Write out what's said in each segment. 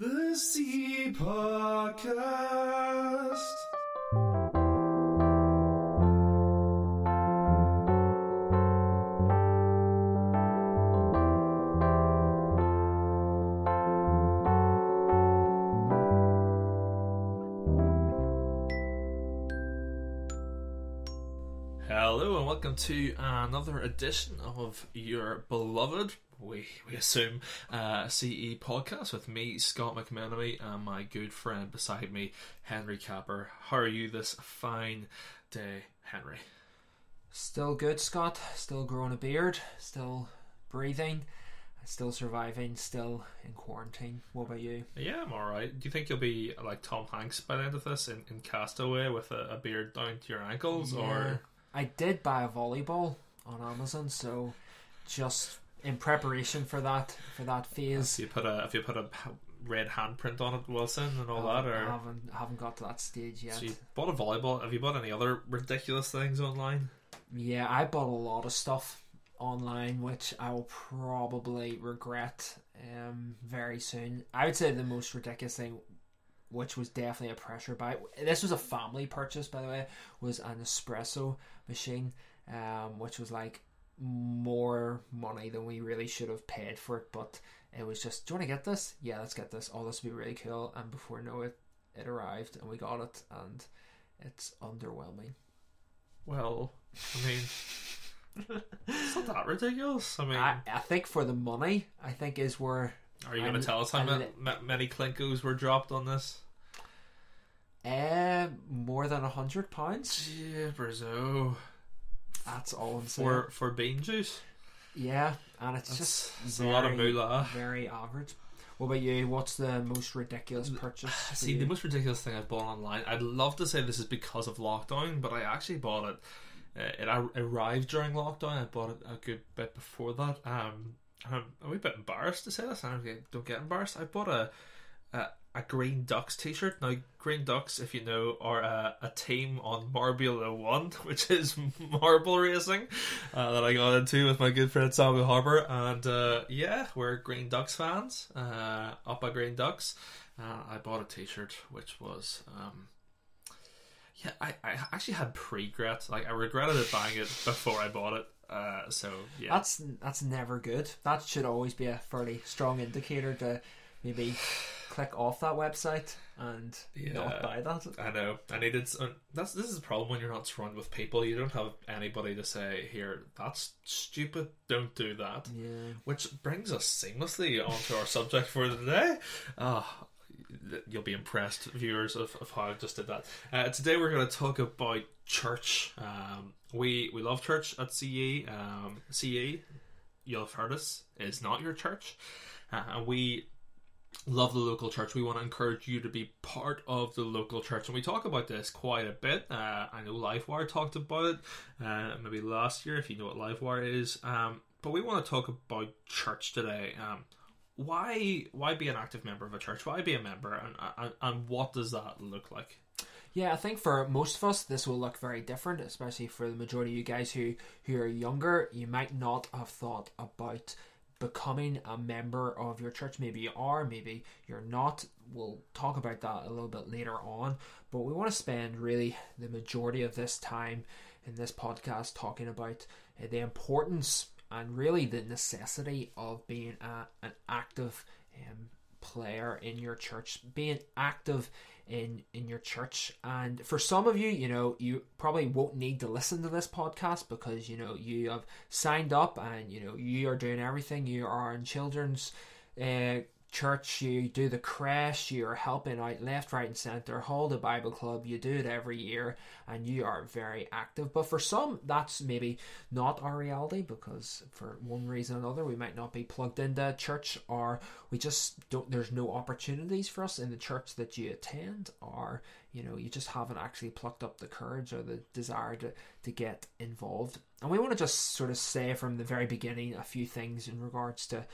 The Sea Podcast. Hello and welcome to another edition of your beloved, we, we assume, uh, CE podcast with me, Scott McMenemy, and my good friend beside me, Henry Capper. How are you this fine day, Henry? Still good, Scott. Still growing a beard. Still breathing. Still surviving. Still in quarantine. What about you? Yeah, I'm alright. Do you think you'll be like Tom Hanks by the end of this in, in Castaway with a, a beard down to your ankles? Or I did buy a volleyball on Amazon, so just in preparation for that for that phase. if you put a if you put a red handprint on it, Wilson, and all that, or haven't haven't got to that stage yet. so you bought a volleyball? Have you bought any other ridiculous things online? Yeah, I bought a lot of stuff online, which I will probably regret um, very soon. I would say the most ridiculous thing, which was definitely a pressure buy. This was a family purchase, by the way, was an espresso machine, um, which was like more money than we really should have paid for it. But it was just, do you want to get this? Yeah, let's get this. Oh, this would be really cool. And before know it, it arrived and we got it, and it's underwhelming. Well, I mean, it's not that ridiculous. I mean, I, I think for the money, I think is where are you going to tell us how li- many Klinkos were dropped on this? uh, more than a hundred pounds. Jeepers, oh, That's all I'm saying. for for bean juice. yeah, and it's That's, just that's a lot of very, moolah. Very average. What about you? What's the most ridiculous purchase? for See, you? the most ridiculous thing I've bought online. I'd love to say this is because of lockdown, but I actually bought it. Uh, it arrived during lockdown. I bought it a good bit before that. Um, I'm a wee bit embarrassed to say this. I don't get, don't get embarrassed. I bought a, a a Green Ducks T-shirt. Now, Green Ducks, if you know, are a, a team on Marbula One, which is marble racing, uh, that I got into with my good friend Samuel Harbour. And uh, yeah, we're Green Ducks fans. Uh, up by Green Ducks. Uh, I bought a T-shirt which was. Um, yeah, I, I actually had pre-regret. Like I regretted it buying it before I bought it. Uh, so yeah, That's that's never good. That should always be a fairly strong indicator to maybe click off that website and Yeah. not buy that. I know. I needed. That's this is a problem when you're not surrounded with people. You don't have anybody to say, "Here, that's stupid. Don't do that." Yeah. Which brings us seamlessly onto our subject for today. Ah, you'll be impressed, viewers, of, of how I just did that. Uh, today we're going to talk about church. Um, we we love church at CE. Um, CE, you'll have heard us, is not your church, uh, and we love the local church. We want to encourage you to be part of the local church, and we talk about this quite a bit. Uh, I know Livewire talked about it, uh, maybe last year, if you know what Livewire is. Um, but we want to talk about church today. Um, why why be an active member of a church? Why be a member, and and, and what does that look like? Yeah, I think for most of us, this will look very different, especially for the majority of you guys who, who are younger. You might not have thought about becoming a member of your church. Maybe you are, maybe you're not. We'll talk about that a little bit later on. But we want to spend really the majority of this time in this podcast talking about uh, the importance and really the necessity of being a, an active um, player in your church, being active in in your church. And for some of you, you know, you probably won't need to listen to this podcast because you know you have signed up and you know you are doing everything. You are in children's uh, church. You do the crash. You are helping out left, right, and center. Hold a Bible club. You do it every year, and you are very active. But for some, that's maybe not our reality because for one reason or another, we might not be plugged into church, or we just don't. There's no opportunities for us in the church that you attend, or you know, you just haven't actually plucked up the courage or the desire to to get involved. And we want to just sort of say from the very beginning a few things in regards to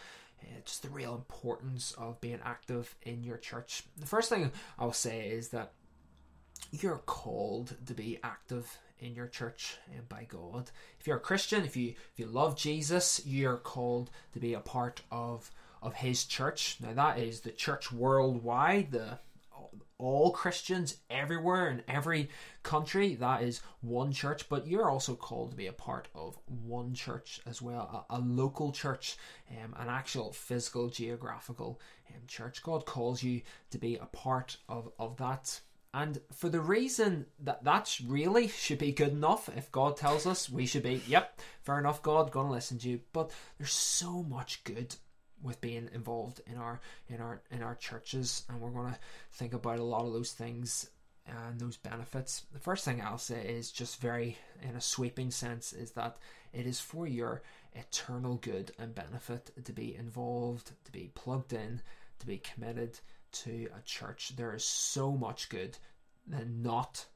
uh, just the real importance of being active in your church. The first thing I'll say is that you're called to be active in your church and by God. If you're a Christian, if you if you love Jesus, you're called to be a part of of his church. Now that is the church worldwide, the all Christians everywhere in every country. That is one church, but you're also called to be a part of one church as well, a, a local church, um, an actual physical, geographical um, church. God calls you to be a part of, of that. And for the reason that that's really should be good enough, if God tells us we should be, yep, fair enough, God, gonna listen to you. But there's so much good with being involved in our in our in our churches and we're going to think about a lot of those things and those benefits. The first thing i'll say is just very in a sweeping sense is that it is for your eternal good and benefit to be involved to be plugged in to be committed to a church. There is so much good than not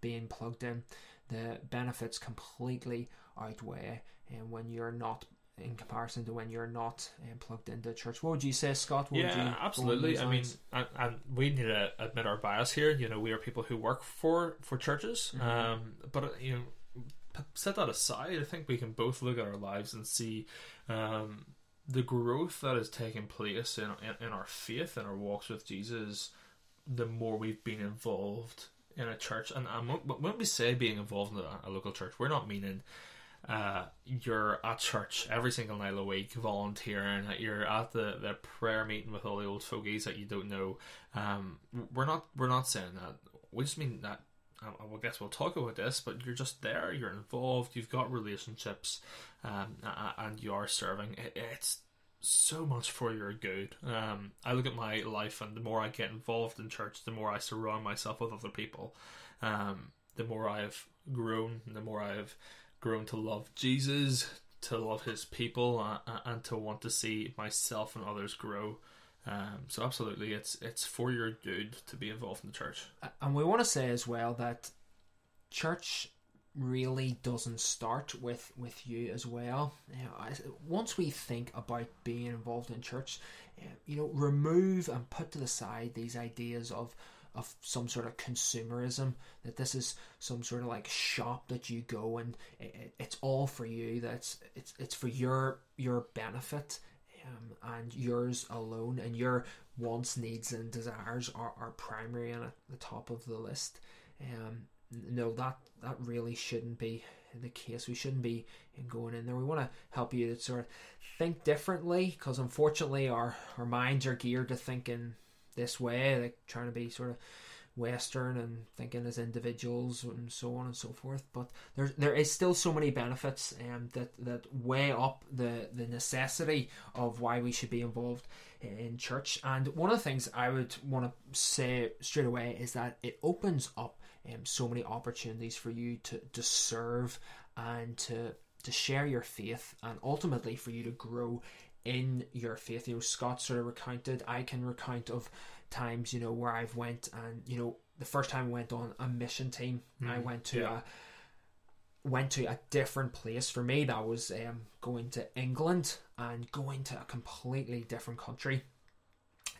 being plugged in. The benefits completely outweigh and when you're not in comparison to when you're not um, plugged into church. What would you say, Scott? What yeah, absolutely. I mean, and, and, we need to admit our bias here. You know, we are people who work for for churches, mm-hmm. um, but uh, you know, set that aside. I think we can both look at our lives and see. Um, the growth that is taking place in, in, in our faith and our walks with Jesus, the more we've been involved in a church, and, and when we say being involved in a, a local church, we're not meaning uh, you're at church every single night of the week volunteering you're at the, the prayer meeting with all the old fogies that you don't know. Um, we're not we're not saying that. We just mean that um, I guess we'll talk about this but you're just there you're involved you've got relationships um, and you are serving. It's so much for your good. Um, I look at my life and the more I get involved in church the more I surround myself with other people. Um, the more I've grown the more I've grown to love Jesus, to love His people, uh, and to want to see myself and others grow. Um, so absolutely, it's it's for your good to be involved in the church. And we want to say as well that church really doesn't start with with you as well. You know, once we think about being involved in church, you know, remove and put to the side these ideas of of some sort of consumerism that this is some sort of like shop that you go and it, it's all for you that's it's it's for your your benefit um, and yours alone and your wants needs and desires are, are primary and at the top of the list. Um, no that that really shouldn't be the case. We shouldn't be going in there. We want to help you to sort of think differently because unfortunately our our minds are geared to thinking this way, like trying to be sort of Western and thinking as individuals and so on and so forth. But there there is still so many benefits um, that that weigh up the the necessity of why we should be involved in church. And one of the things I would want to say straight away is that it opens up um, so many opportunities for you to to serve and to to share your faith and ultimately for you to grow in your faith. You know, Scott sort of recounted. I can recount of times, you know, where I've went and you know, the first time I went on a mission team, mm, I went to yeah. a went to a different place. For me, that was um, going to England and going to a completely different country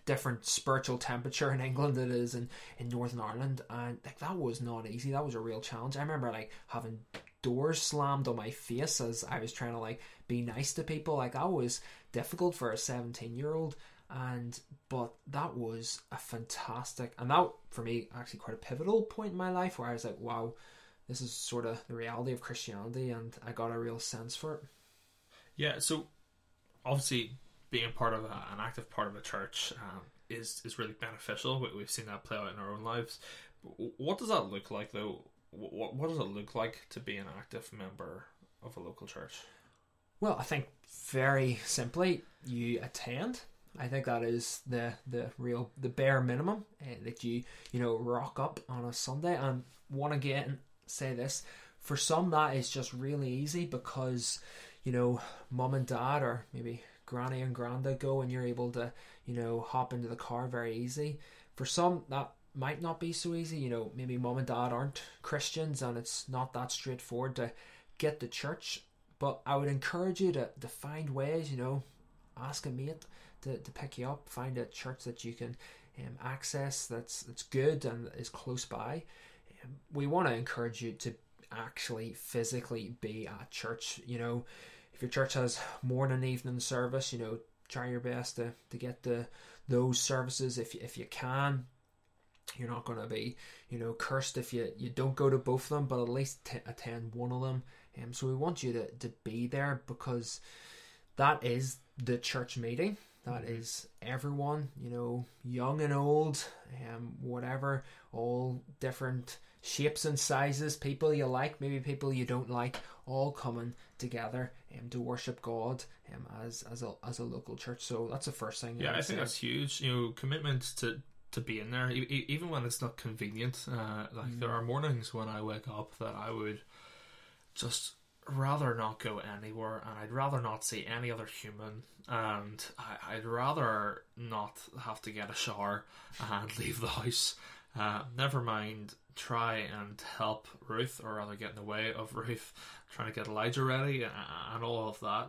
different spiritual temperature in England than it is in, in Northern Ireland and like that was not easy that was a real challenge I remember like having doors slammed on my face as I was trying to like be nice to people. Like that was difficult for a 17 year old and but that was a fantastic and that for me actually quite a pivotal point in my life where I was like wow this is sort of the reality of Christianity and I got a real sense for it. Yeah so obviously being part of a, an active part of a church um, is is really beneficial. We've seen that play out in our own lives. What does that look like though what, what does it look like to be an active member of a local church well, I think very simply, you attend. I think that is the the real the bare minimum uh, that you you know rock up on a Sunday. And want again say this for some that is just really easy because you know mom and dad or maybe granny and granddad go and you're able to you know hop into the car very easy. For some that might not be so easy. You know maybe mom and dad aren't Christians and it's not that straightforward to get to church but I would encourage you to, to find ways, you know, ask a mate to, to pick you up, find a church that you can um, access that's that's good and is close by. Um, we want to encourage you to actually physically be at church. You know, if your church has morning evening service, you know, try your best to, to get the those services if if you can. You're not going to be, you know, cursed if you, you don't go to both of them, but at least t- attend one of them. Um, so we want you to, to be there because that is the church meeting. That mm-hmm. everyone, you know, young and old, um, whatever, all different shapes and sizes, people you like, maybe people you don't like, all coming together um, to worship God um, as as a as a local church. So that's the first thing. Yeah, I, I think say. that's huge. You know, commitment to to be in there, e- even when it's not convenient. Uh, like mm. there are mornings when I wake up that I would just rather not go anywhere, and I'd rather not see any other human, and I, would rather not have to get a shower and leave the house. Uh, never mind try and help Ruth, or rather get in the way of Ruth, trying to get Elijah ready and, and all of that.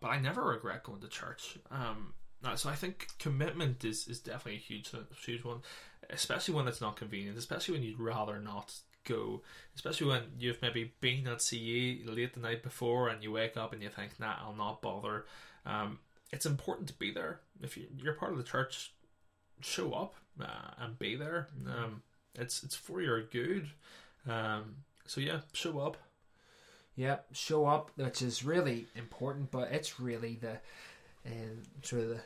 But I never regret going to church. Um, so I think commitment is, is definitely a huge huge one, especially when it's not convenient, especially when you'd rather not go, especially when you've maybe been at CE late the night before and you wake up and you think, nah, I'll not bother. Um, it's important to be there. If you, are part of the church, show up uh, and be there. Um, it's it's for your good. Um, so yeah, show up. Yeah, show up, which is really important, but it's really the sort of the,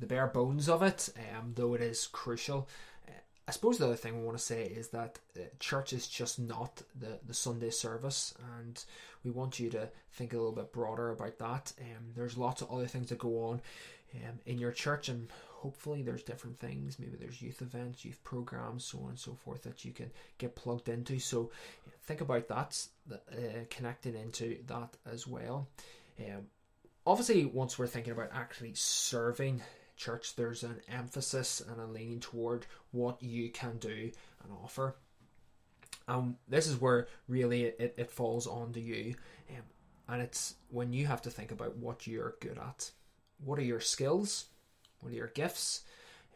the bare bones of it, um, though it is crucial. Uh, I suppose the other thing we want to say is that uh, church is just not the, the Sunday service, and we want you to think a little bit broader about that. Um, there's lots of other things that go on um, in your church, and hopefully there's different things maybe there's youth events youth programs so on and so forth that you can get plugged into so think about that uh, connecting into that as well um, obviously once we're thinking about actually serving church there's an emphasis and a leaning toward what you can do and offer um, this is where really it, it falls onto you um, and it's when you have to think about what you're good at what are your skills what are your gifts?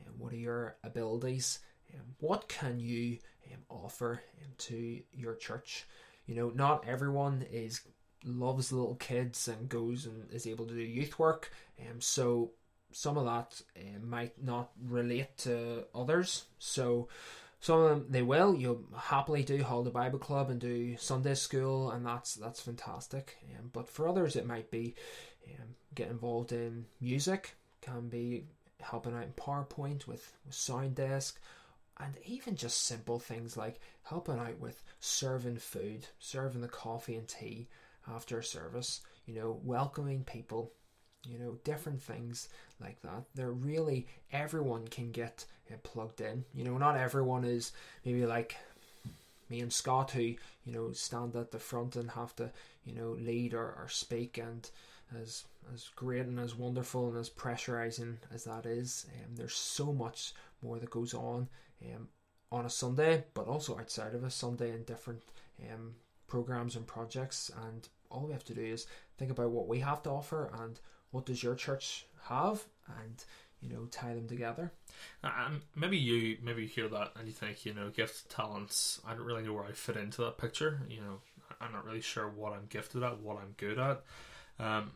And what are your abilities? And what can you um, offer um, to your church? You know, not everyone is loves little kids and goes and is able to do youth work. Um, so some of that uh, might not relate to others. So some of them they will. You'll happily do Holiday Bible Club and do Sunday school, and that's that's fantastic. Um, but for others, it might be um, get involved in music, can be helping out in PowerPoint with, with Sound Desk, and even just simple things like helping out with serving food, serving the coffee and tea after service, you know, welcoming people, you know, different things like that. They're really, everyone can get uh, plugged in. You know, not everyone is maybe like me and Scott who, you know, stand at the front and have to, you know, lead or, or speak and as as great and as wonderful and as pressurizing as that is, um, there's so much more that goes on um, on a Sunday, but also outside of a Sunday in different um, programs and projects. And all we have to do is think about what we have to offer and what does your church have, and you know tie them together. And maybe you maybe you hear that and you think you know gift talents. I don't really know where I fit into that picture. You know, I'm not really sure what I'm gifted at, what I'm good at. Um,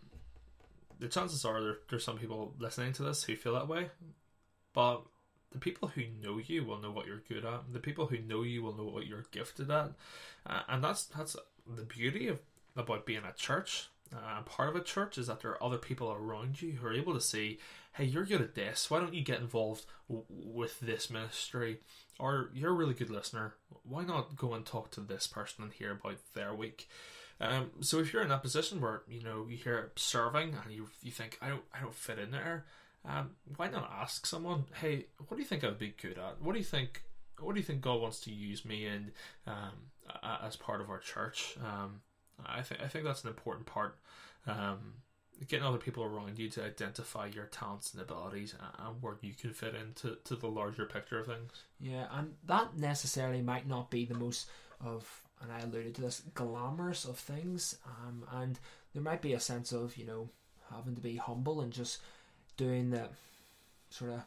the chances are there, there's some people listening to this who feel that way, but the people who know you will know what you're good at. The people who know you will know what you're gifted at, uh, and that's that's the beauty of about being a church. Uh, part of a church is that there are other people around you who are able to see, hey, you're good at this. Why don't you get involved w- with this ministry? Or you're a really good listener. Why not go and talk to this person and hear about their week? Um, so if you're in that position where you know you hear serving and you you think I don't I don't fit in there, um, why not ask someone? Hey, what do you think I'd be good at? What do you think? What do you think God wants to use me in um, as part of our church? Um, I think I think that's an important part. Um, getting other people around you to identify your talents and abilities and where you can fit into to the larger picture of things. Yeah, and that necessarily might not be the most of and I alluded to this glamorous of things, um, and there might be a sense of you know having to be humble and just doing the sort of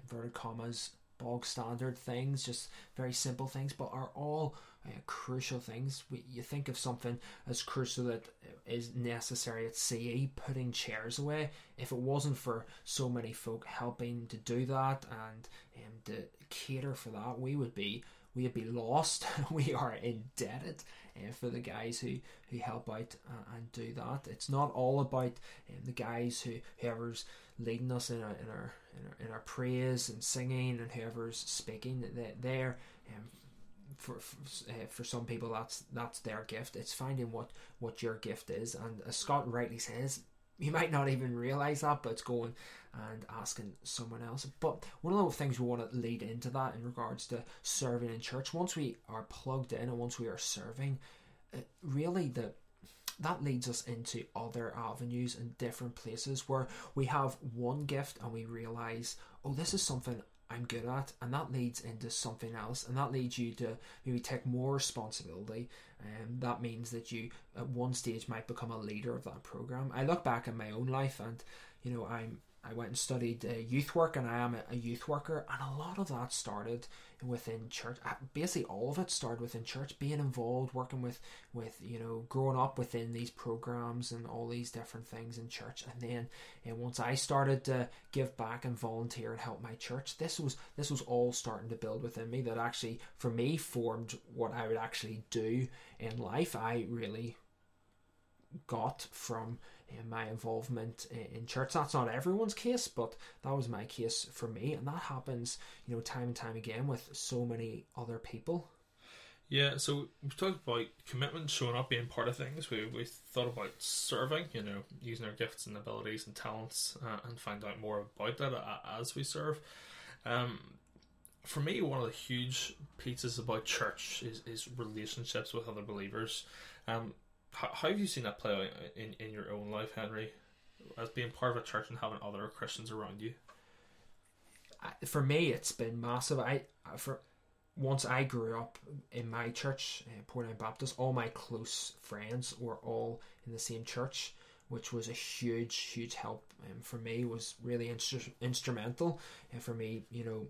inverted commas bog standard things, just very simple things, but are all uh, crucial things. We, you think of something as crucial that is necessary at CE, putting chairs away. If it wasn't for so many folk helping to do that and um, to cater for that, we would be we would be lost. we are indebted uh, for the guys who, who help out uh, and do that. It's not all about um, the guys who whoever's leading us in our in our in our, in our praise and singing and whoever's speaking. They, they're um, for for, uh, for some people that's that's their gift. It's finding what what your gift is, and as Scott rightly says, you might not even realize that, but it's going and asking someone else. But one of the things we want to lead into that in regards to serving in church, once we are plugged in and once we are serving, really the that leads us into other avenues and different places where we have one gift and we realize, oh, this is something I'm good at, and that leads into something else, and that leads you to maybe take more responsibility. And um, that means that you, at one stage, might become a leader of that program. I look back in my own life, and you know, I'm I went and studied uh, youth work, and I am a, youth worker, and a lot of that started within church. Uh, basically, all of it started within church, being involved, working with with you know, growing up within these programs and all these different things in church. And then, and once I started to give back and volunteer and help my church, this was this was all starting to build within me. That actually, for me, formed what I would actually do in life. I really got from uh, my involvement in church. That's not everyone's case, but that was my case for me, and that happens, you know, time and time again with so many other people. Yeah, so we've talked about commitment, showing up, being part of things. We we thought about serving, you know, using our gifts and abilities and talents, uh, and find out more about that as we serve. Um, for me, one of the huge pieces about church is, is relationships with other believers. Um, how, how have you seen that play out in, in your own life, Henry, as being part of a church and having other Christians around you? For me, it's been massive. I for once I grew up in my church, uh, Portadown Baptist, all my close friends were all in the same church, which was a huge, huge help um, for me. Was really instru- instrumental, and for me, you know,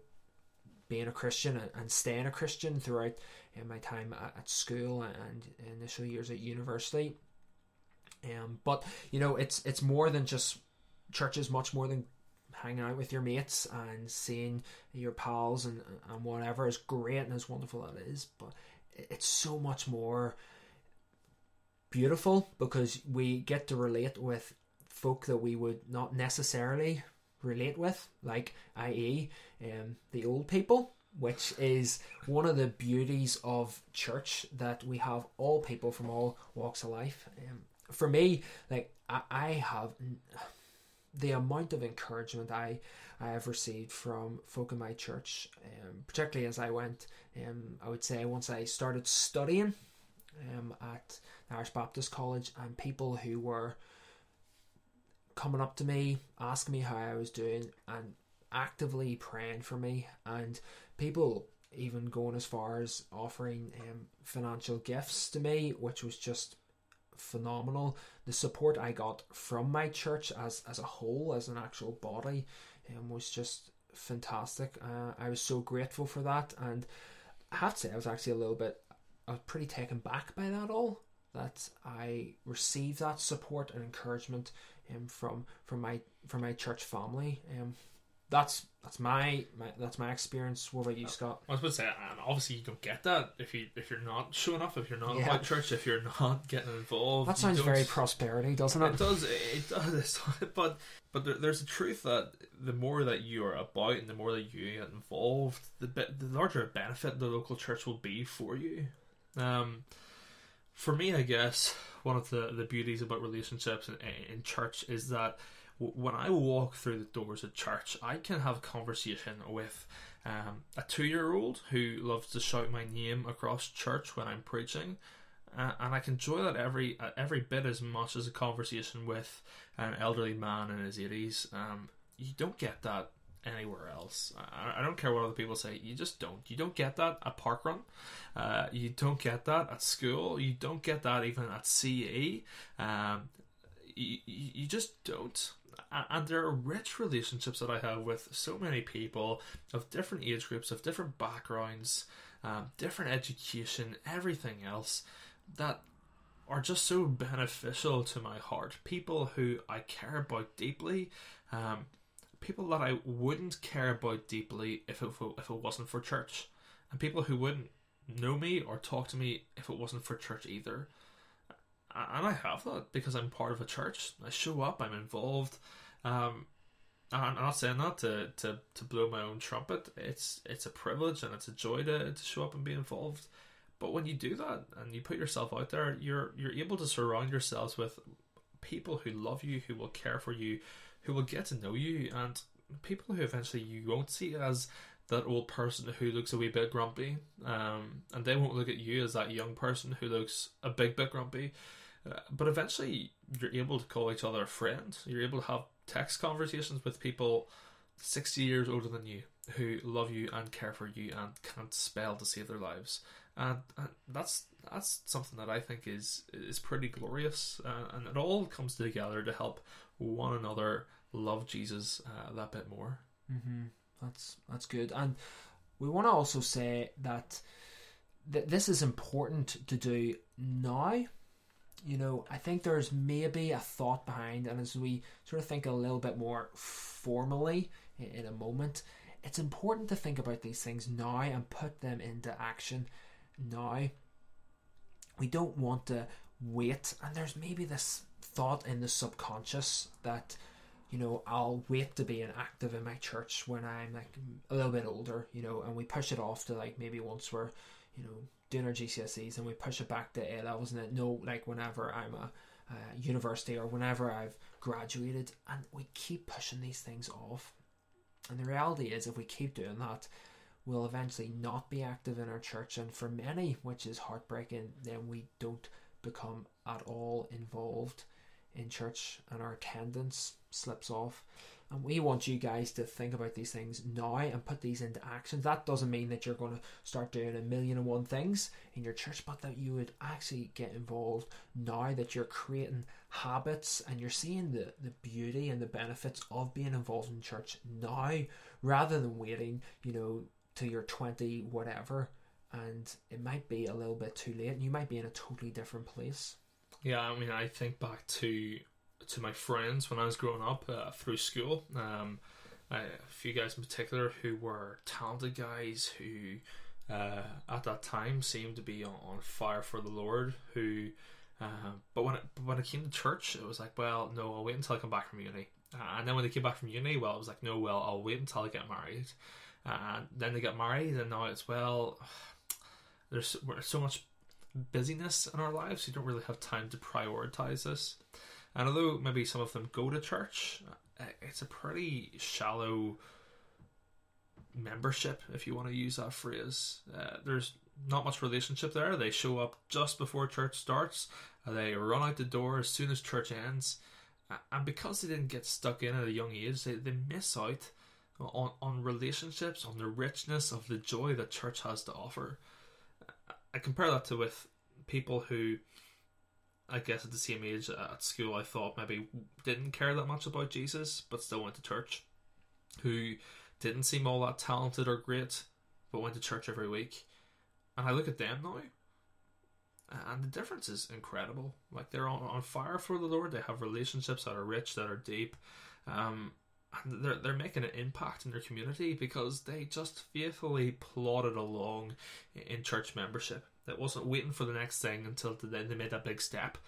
being a Christian and, staying a Christian throughout in my time at, at school and initial years at university. Um, but you know, it's it's more than just churches, much more than hanging out with your mates and seeing your pals and and whatever is great and as wonderful that is. But it's so much more beautiful because we get to relate with folk that we would not necessarily relate with, like i.e., um, the old people which is one of the beauties of church that we have all people from all walks of life. Um, for me, like I, I have the amount of encouragement I I have received from folk in my church, um, particularly as I went, um, I would say once I started studying um, at Irish Baptist College, and people who were coming up to me, asking me how I was doing, and actively praying for me, and people even going as far as offering um, financial gifts to me, which was just phenomenal. The support I got from my church as as a whole, as an actual body, um, was just fantastic. Uh, I was so grateful for that, and I have to say, I was actually a little bit, I was pretty taken back by that all. That I received that support and encouragement um, from from my from my church family. Um, that's that's my, my that's my experience. What about you, Scott? I was about to say, and obviously you don't get that if you if you're not showing up, if you're not yeah. about church, if you're not getting involved. That sounds very prosperity, doesn't it? It does. It does. But but there, there's a truth that the more that you are about and the more that you get involved, the bit, the larger benefit the local church will be for you. Um, for me, I guess one of the the beauties about relationships in, in church is that when I walk through the doors of church, I can have a conversation with um, a two year old who loves to shout my name across church when I'm preaching. Uh, and I can enjoy that every uh, every bit as much as a conversation with an elderly man in his 80s. Um, you don't get that anywhere else. I, I, don't care what other people say. You just don't. You don't get that at parkrun. Uh, you don't get that at school. You don't get that even at CE. Um, you, you just don't and there are rich relationships that I have with so many people of different age groups, of different backgrounds, um, different education, everything else that are just so beneficial to my heart. People who I care about deeply, um, people that I wouldn't care about deeply if it, if it wasn't for church, and people who wouldn't know me or talk to me if it wasn't for church either. And I have that because I'm part of a church. I show up, I'm involved. Um, I'm not saying that to, to, to blow my own trumpet. It's it's a privilege and it's a joy to, to show up and be involved. But when you do that and you put yourself out there, you're you're able to surround yourselves with people who love you, who will care for you, who will get to know you, and people who eventually you won't see as that old person who looks a wee bit grumpy, um, and they won't look at you as that young person who looks a big bit grumpy. Uh, but eventually, you're able to call each other a friend. You're able to have text conversations with people 60 years older than you who love you and care for you and can't spell to save their lives. And, and that's that's something that I think is is pretty glorious, uh, and it all comes together to help one another love Jesus uh, that bit more. Mm-hmm. That's that's good, and we want to also say that that this is important to do now you know, I think there's maybe a thought behind, and as we sort of think a little bit more formally in a moment, it's important to think about these things now and put them into action now. We don't want to wait, and there's maybe this thought in the subconscious that you know I'll wait to be an active in my church when I'm like a little bit older, you know, and we push it off to like maybe once we're you know doing our GCSEs and we push it back to A levels and no like whenever I'm a uh, university or whenever I've graduated and we keep pushing these things off. And the reality is if we keep doing that we'll eventually not be active in our church and for many which is heartbreaking then we don't become at all involved in church and our attendance slips off and we want you guys to think about these things now and put these into action. That doesn't mean that you're going to start doing a million and one things in your church, but that you would actually get involved now that you're creating habits and you're seeing the, the beauty and the benefits of being involved in church now rather than waiting, you know, till you're 20, whatever. And it might be a little bit too late and you might be in a totally different place. Yeah, I mean, I think back to to my friends when I was growing up uh, through school. Um, I, a few guys in particular who were talented guys who, uh, at that time, seemed to be on, on fire for the Lord. Who, uh, but when it, when it came to church, it was like, well, no, I'll wait until I come back from uni. Uh, and then when they came back from uni, well, it was like, no, well, I'll wait until I get married. And then they get married, and now it's well, there's so much busyness in our lives, you don't really have time to prioritize this. And although maybe some of them go to church, uh, it's a pretty shallow membership, if you want to use that phrase. Uh, there's not much relationship there. They show up just before church starts, they run out the door as soon as church ends. And because they didn't get stuck in at a young age, they, they miss out on, on relationships, on the richness of the joy that church has to offer. I compare that to with people who I guess at the same age at school, I thought maybe didn't care that much about Jesus, but still went to church, who didn't seem all that talented or great, but went to church every week. And I look at them now, and the difference is incredible. Like they're on, on fire for the Lord. They have relationships that are rich, that are deep, um, and they're they're making an impact in their community because they just faithfully plodded along in church membership that wasn't waiting for the next thing until then they made that big step.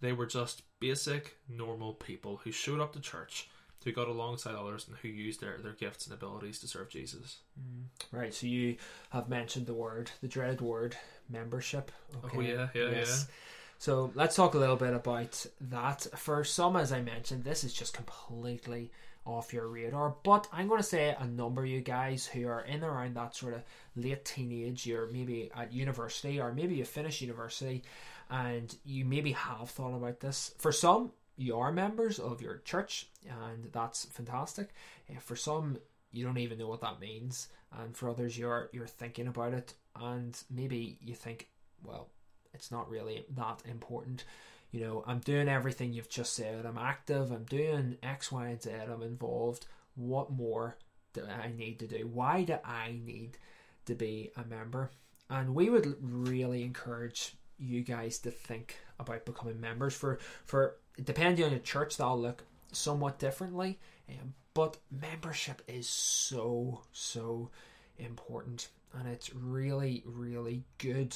They were just basic, normal people who showed up to church, who got alongside others, and who used their, their gifts and abilities to serve Jesus. Mm. Right, so you have mentioned the word, the dreaded word, membership. Oh, okay. Oh, yeah, yeah, yes. yeah. So let's talk a little bit about that. For some, as I mentioned, this is just completely off your radar. But I'm going to say a number of you guys who are in around that sort of late teenage, you're maybe at university or maybe you finish university and you maybe have thought about this. For some, you are members of your church and that's fantastic. Eh, for some, you don't even know what that means. And for others, you're you're thinking about it and maybe you think, well, it's not really that important you know, I'm doing everything you've just said. I'm active. I'm doing X, Y, and Z. I'm involved. What more do I need to do? Why do I need to be a member? And we would really encourage you guys to think about becoming members. For for depending on the church, that'll look somewhat differently. Um, but membership is so so important, and it's really really good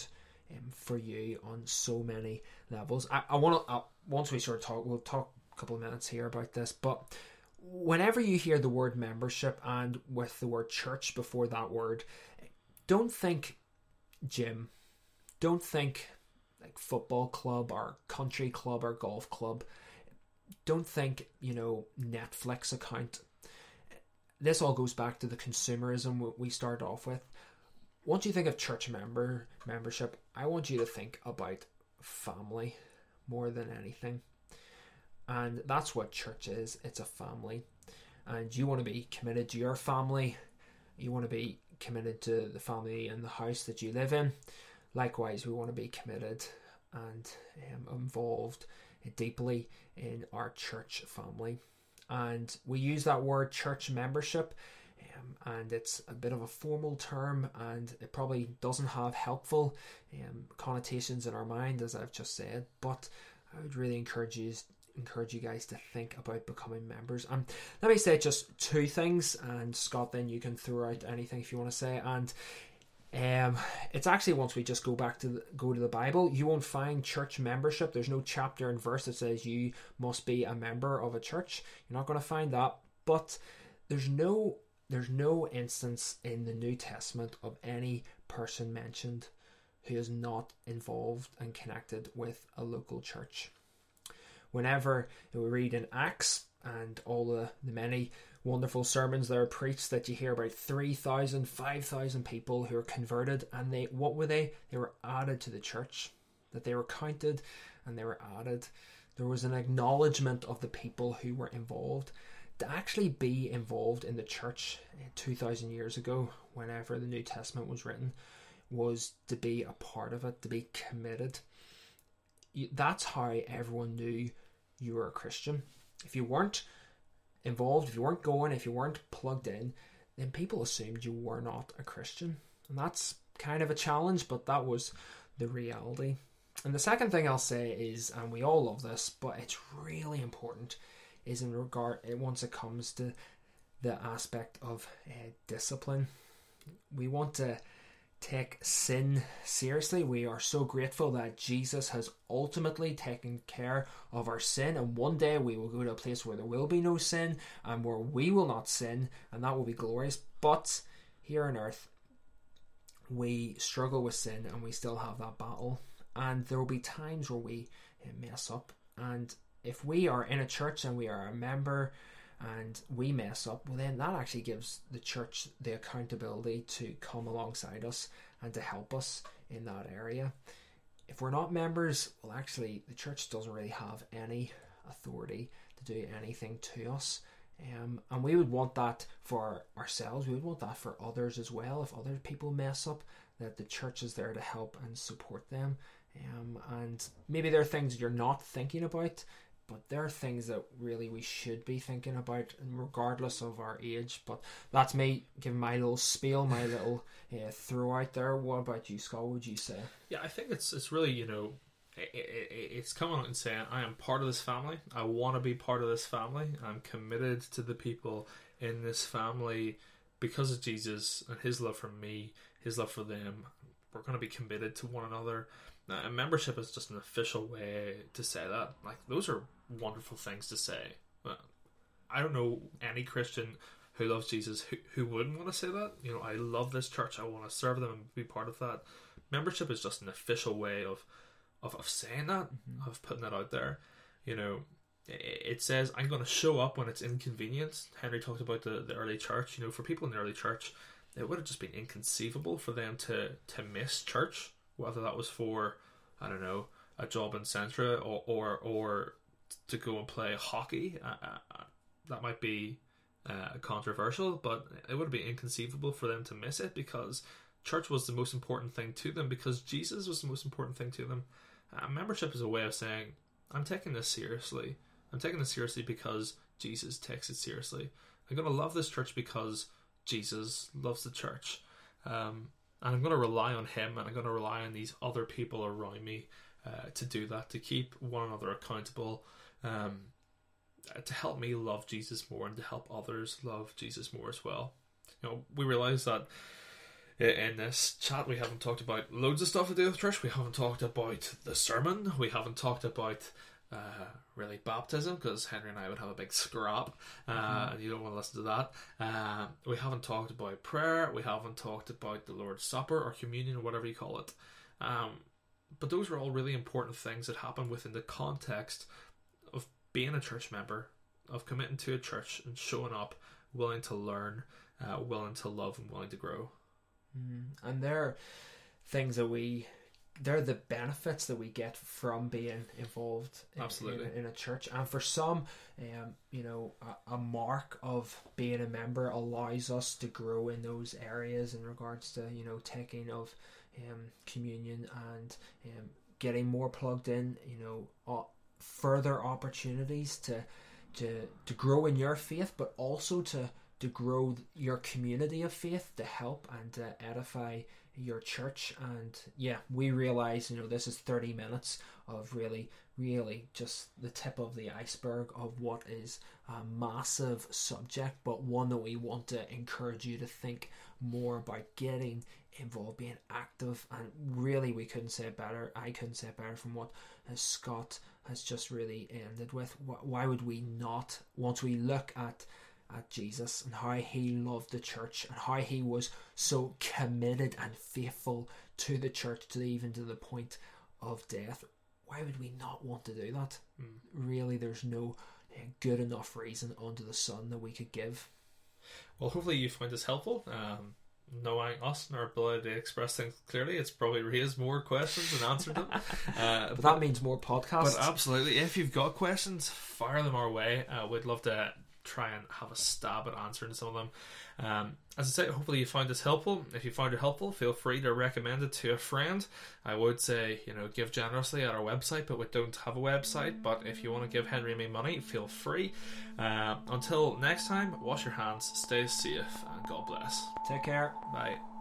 um, for you on so many levels. I, I want to once we sort of talk, we'll talk a couple of minutes here about this, but whenever you hear the word membership and with the word church before that word, don't think gym, don't think like football club or country club or golf club. Don't think, you know, Netflix account. This all goes back to the consumerism we started off with. Once you think of church member membership, I want you to think about family more than anything. And that's what church is. It's a family. And you want to be committed to your family. You want to be committed to the family and the house that you live in. Likewise, we want to be committed and um, involved deeply in our church family. And we use that word church membership, um, and it's a bit of a formal term, and it probably doesn't have helpful um, connotations in our mind, as I've just said. But I would really encourage you encourage you guys to think about becoming members. And let me say just two things, and Scott, then you can throw out anything if you want to say. And um, it's actually once we just go back to the, go to the Bible, you won't find church membership. There's no chapter and verse that says you must be a member of a church. You're not going to find that. But there's no there's no instance in the New Testament of any person mentioned who is not involved and connected with a local church. Whenever we read in Acts and all the, the many wonderful sermons that are preached that you hear about 3,000, 5,000 people who are converted and they what were they? They were added to the church. That they were counted and they were added. There was an acknowledgement of the people who were involved. To actually be involved in the church eh, 2,000 years ago, whenever the New Testament was written, was to be a part of it, to be committed. That's how everyone knew you were a Christian. If you weren't, involved, if you weren't going, if you weren't plugged in, then people assumed you were not a Christian. And that's kind of a challenge, but that was the reality. And the second thing I'll say is, and we all love this, but it's really important, is in regard it once it comes to the aspect of uh, discipline. We want to take sin seriously. We are so grateful that Jesus has ultimately taken care of our sin, and one day we will go to a place where there will be no sin and where we will not sin, and that will be glorious. But here on earth, we struggle with sin and we still have that battle, and there will be times where we mess up. And if we are in a church and we are a member, and we mess up, well, then that actually gives the church the accountability to come alongside us and to help us in that area. If we're not members, well, actually, the church doesn't really have any authority to do anything to us. Um, and we would want that for ourselves. We would want that for others as well. If other people mess up, that the church is there to help and support them. Um, and maybe there are things you're not thinking about but there are things that really we should be thinking about, regardless of our age. But that's me giving my little spiel, my little uh, throw out there. What about you, Scott? What would you say? Yeah, I think it's it's really you know it, it, it's coming out and saying I am part of this family. I want to be part of this family. I'm committed to the people in this family because of Jesus and His love for me, His love for them. We're going to be committed to one another. Now, membership is just an official way to say that. Like those are wonderful things to say. I don't know any Christian who loves Jesus who, who wouldn't want to say that. You know, I love this church. I want to serve them and be part of that. Membership is just an official way of of, of saying that, mm-hmm. of putting that out there. You know, it, it says I'm going to show up when it's inconvenient. Henry talked about the, the early church. You know, for people in the early church, it would have just been inconceivable for them to to miss church, whether that was for I don't know a job in Centra or or or to go and play hockey. Uh, uh, uh, that might be uh, controversial, but it would be inconceivable for them to miss it because church was the most important thing to them because Jesus was the most important thing to them. Uh, membership is a way of saying I'm taking this seriously. I'm taking this seriously because Jesus takes it seriously. I'm to love this church because Jesus loves the church. Um, and I'm going to rely on him and I'm going to rely on these other people around me uh, to do that, to keep one another accountable, um, to help me love Jesus more and to help others love Jesus more as well. You know, we realize that in this chat we haven't talked about loads of stuff to do with church. We haven't talked about the sermon. We haven't talked about uh, really baptism because Henry and I would have a big scrap, uh, mm-hmm. and you don't want to listen to that. Uh, we haven't talked about prayer. We haven't talked about the Lord's Supper or communion or whatever you call it. Um, but those are all really important things that happen within the context of being a church member, of committing to a church and showing up, willing to learn, uh, willing to love, and willing to grow. Mm, and there are things that we they're the benefits that we get from being involved in, absolutely. in, in a church. And for some um, you know a, a, mark of being a member allows us to grow in those areas in regards to you know taking of um, communion and um, getting more plugged in you know uh, further opportunities to to to grow in your faith but also to to grow your community of faith to help and to edify your church. And yeah we realize you know this is 30 minutes of really really just the tip of the iceberg of what is a massive subject but one that we want to encourage you to think more about getting involved being active. And really we couldn't say it better. I couldn't say it better from what uh, scott has just really ended with. Why would we not? Once we look at at Jesus and how he loved the church and how he was so committed and faithful to the church to even to the point of death. Why would we not want to do that? Mm. Really, there's no uh, good enough reason under the sun that we could give. Well, hopefully you find this helpful. Um, knowing us and our ability to express things clearly, it's probably raised more questions than answered them. Uh, but, but, that means more podcasts. But absolutely, if you've got questions, fire them our way. Uh, we'd love to try and have a stab at answering some of them. Um, as I say, hopefully you find this helpful. If you find it helpful, feel free to recommend it to a friend. I would say, you know, give generously at our website, but we don't have a website. But if you want to give Henry and me money, feel free. Uh, until next time, wash your hands, stay safe, and God bless. Take care. Bye.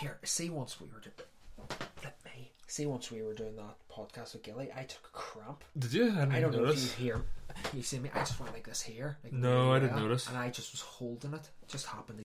Here, see once we were doing flip me. See once we were doing that podcast with Gilly, I took a cramp. Did you? I, I don't notice. know if you hear. You see me? I just went like this here. Like no, I didn't notice. And I just was holding it. it just happened